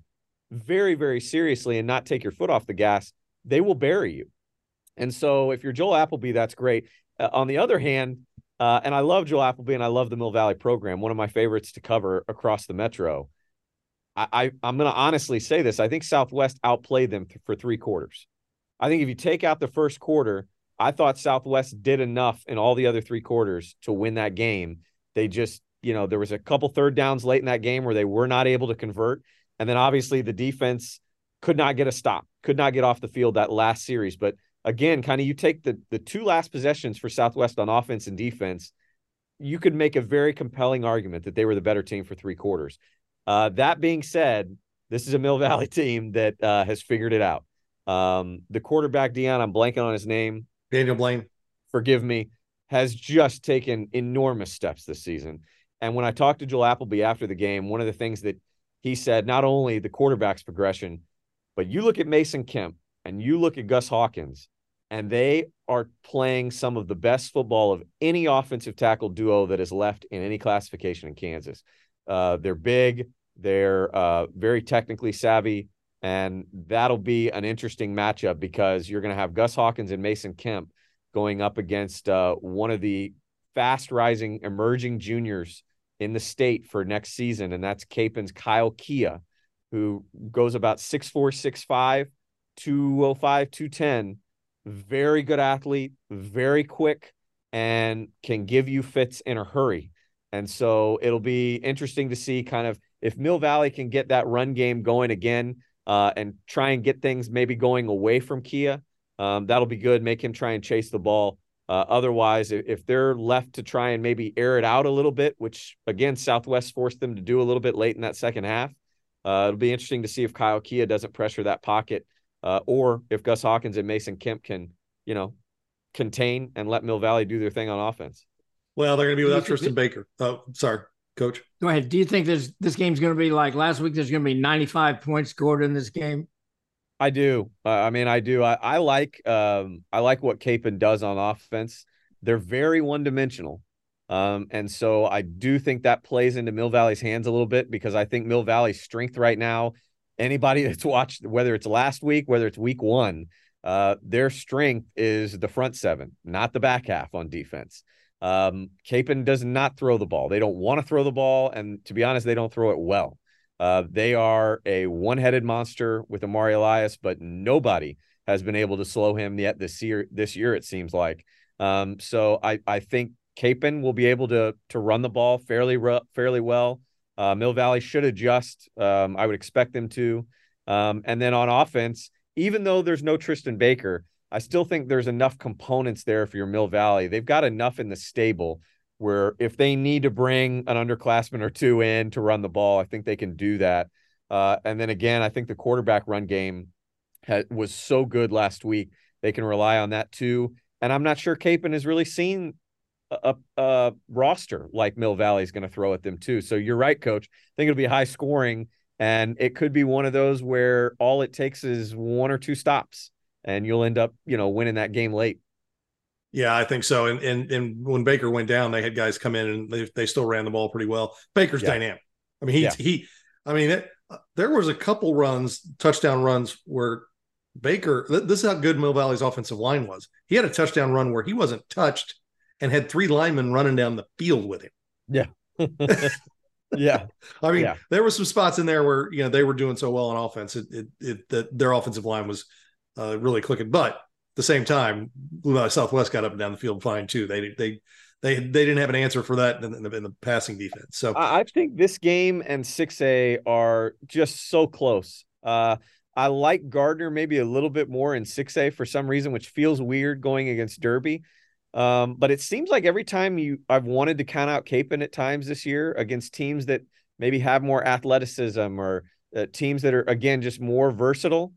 very, very seriously and not take your foot off the gas, they will bury you. And so if you're Joel Appleby, that's great. Uh, on the other hand, uh, and I love Joel Appleby and I love the Mill Valley program, one of my favorites to cover across the metro. I, I am going to honestly say this. I think Southwest outplayed them th- for three quarters. I think if you take out the first quarter, I thought Southwest did enough in all the other three quarters to win that game. They just, you know, there was a couple third downs late in that game where they were not able to convert. And then obviously the defense could not get a stop, could not get off the field that last series. But again, kind of you take the the two last possessions for Southwest on offense and defense, you could make a very compelling argument that they were the better team for three quarters. Uh, that being said, this is a Mill Valley team that uh, has figured it out. Um, the quarterback Dion, I'm blanking on his name. Daniel Blaine. Forgive me, has just taken enormous steps this season. And when I talked to Joel Appleby after the game, one of the things that he said not only the quarterback's progression, but you look at Mason Kemp and you look at Gus Hawkins, and they are playing some of the best football of any offensive tackle duo that is left in any classification in Kansas. Uh, they're big, they're uh, very technically savvy, and that'll be an interesting matchup because you're going to have Gus Hawkins and Mason Kemp going up against uh, one of the fast rising emerging juniors in the state for next season, and that's Kapaun's Kyle Kia, who goes about 6'4, 6'5, 205, 210. Very good athlete, very quick, and can give you fits in a hurry. And so it'll be interesting to see kind of if Mill Valley can get that run game going again uh, and try and get things maybe going away from Kia. Um, that'll be good. Make him try and chase the ball. Uh, otherwise, if they're left to try and maybe air it out a little bit, which again Southwest forced them to do a little bit late in that second half, uh, it'll be interesting to see if Kyle Kia doesn't pressure that pocket, uh, or if Gus Hawkins and Mason Kemp can, you know, contain and let Mill Valley do their thing on offense. Well, they're going to be without Tristan Baker. Oh, sorry, Coach. Go ahead. Do you think this this game's going to be like last week? There's going to be 95 points scored in this game. I do. Uh, I mean, I do. I, I like um, I like what Kapaun does on offense. They're very one dimensional. Um, and so I do think that plays into Mill Valley's hands a little bit because I think Mill Valley's strength right now, anybody that's watched, whether it's last week, whether it's week one, uh, their strength is the front seven, not the back half on defense. Um, does not throw the ball. They don't want to throw the ball. And to be honest, they don't throw it well. Uh, they are a one-headed monster with Amari Elias, but nobody has been able to slow him yet this year. This year, it seems like. Um, so I I think Kapaun will be able to to run the ball fairly fairly well. Uh, Mill Valley should adjust. Um, I would expect them to. Um, and then on offense, even though there's no Tristan Baker, I still think there's enough components there for your Mill Valley. They've got enough in the stable where if they need to bring an underclassman or two in to run the ball, I think they can do that. Uh, and then again, I think the quarterback run game was so good last week. They can rely on that too. And I'm not sure Kapaun has really seen a, a roster like Mill Valley is going to throw at them too. So you're right, coach. I think it'll be high scoring, and it could be one of those where all it takes is one or two stops, and you'll end up, you know, winning that game late. Yeah, I think so. And and and when Baker went down, they had guys come in and they, they still ran the ball pretty well. Baker's yeah. dynamic. I mean, he yeah. he. I mean, it, uh, there was a couple runs, touchdown runs where Baker. This is how good Mill Valley's offensive line was. He had a touchdown run where he wasn't touched and had three linemen running down the field with him. Yeah. yeah. I mean, yeah. there were some spots in there where, you know, they were doing so well on offense. It, it, it that their offensive line was uh, really clicking. But at the same time, Southwest got up and down the field fine too. They, they, they, they didn't have an answer for that in the, in the passing defense. So I think this game and 6A are just so close. Uh, I like Gardner maybe a little bit more in 6A for some reason, which feels weird going against Derby. Um, but it seems like every time you I've wanted to count out Kapaun at times this year against teams that maybe have more athleticism or uh, teams that are again just more versatile.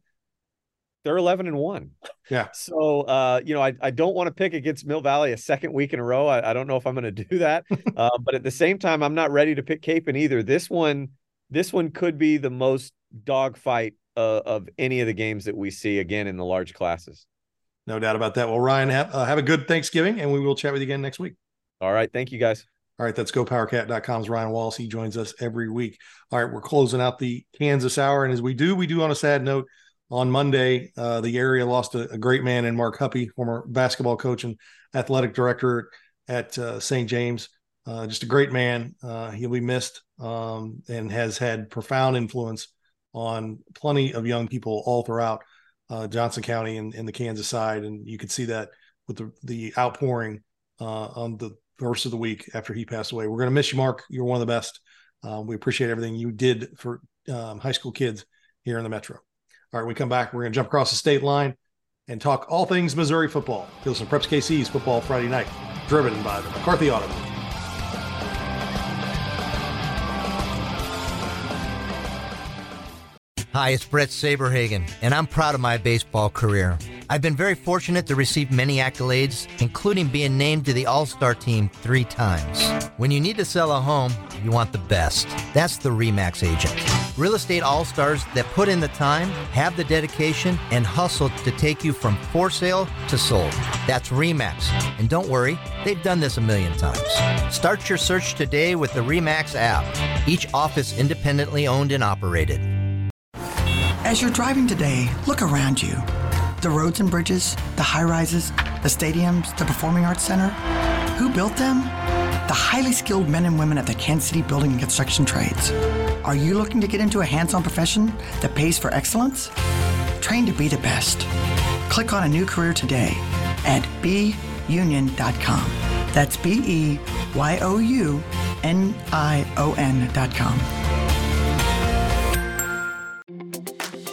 They're 11 and 1. Yeah. So, uh, you know, I, I don't want to pick against Mill Valley a second week in a row. I, I don't know if I'm going to do that. uh, but at the same time, I'm not ready to pick Kapaun either. This one, this one could be the most dogfight uh, of any of the games that we see again in the large classes. No doubt about that. Well, Ryan, have, uh, have a good Thanksgiving, and we will chat with you again next week. All right. Thank you, guys. All right, that's GoPowerCat.com's Ryan Wallace. He joins us every week. All right, we're closing out the Kansas Hour. And as we do, we do on a sad note. On Monday, uh, the area lost a, a, great man in Mark Huppy, former basketball coach and athletic director at uh, St. James. Uh, just a great man. Uh, he'll be missed um, and has had profound influence on plenty of young people all throughout uh, Johnson County and, and, the Kansas side, and you could see that with the the outpouring uh, on the first of the week after he passed away. We're going to miss you, Mark. You're one of the best. We appreciate everything you did for um, high school kids here in the metro. All right, we come back. We're going to jump across the state line and talk all things Missouri football. Some Preps KC's football Friday night, driven by the McCarthy Auto. Hi, it's Bret Saberhagen, and I'm proud of my baseball career. I've been very fortunate to receive many accolades, including being named to the All Star team three times. When you need to sell a home, you want the best. That's the REMAX agent. Real estate all stars that put in the time, have the dedication, and hustle to take you from for sale to sold. That's REMAX. And don't worry, they've done this a million times. Start your search today with the REMAX app, each office independently owned and operated. As you're driving today, look around you. The roads and bridges, the high rises, the stadiums, the Performing Arts Center. Who built them? The highly skilled men and women at the Kansas City Building and Construction Trades. Are you looking to get into a hands on profession that pays for excellence? Train to be the best. Click on a new career today at beunion.com. That's B E Y O U N I O N.com.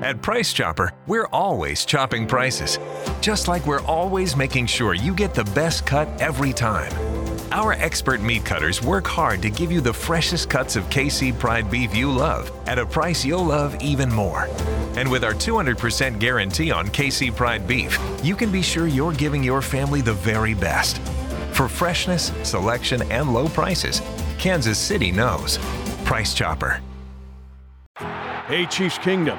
At Price Chopper, we're always chopping prices, just like we're always making sure you get the best cut every time. Our expert meat cutters work hard to give you the freshest cuts of KC Pride beef you love at a price you'll love even more. And with our 200% guarantee on KC Pride beef, you can be sure you're giving your family the very best. For freshness, selection, and low prices, Kansas City knows. Price Chopper. Hey, Chiefs Kingdom.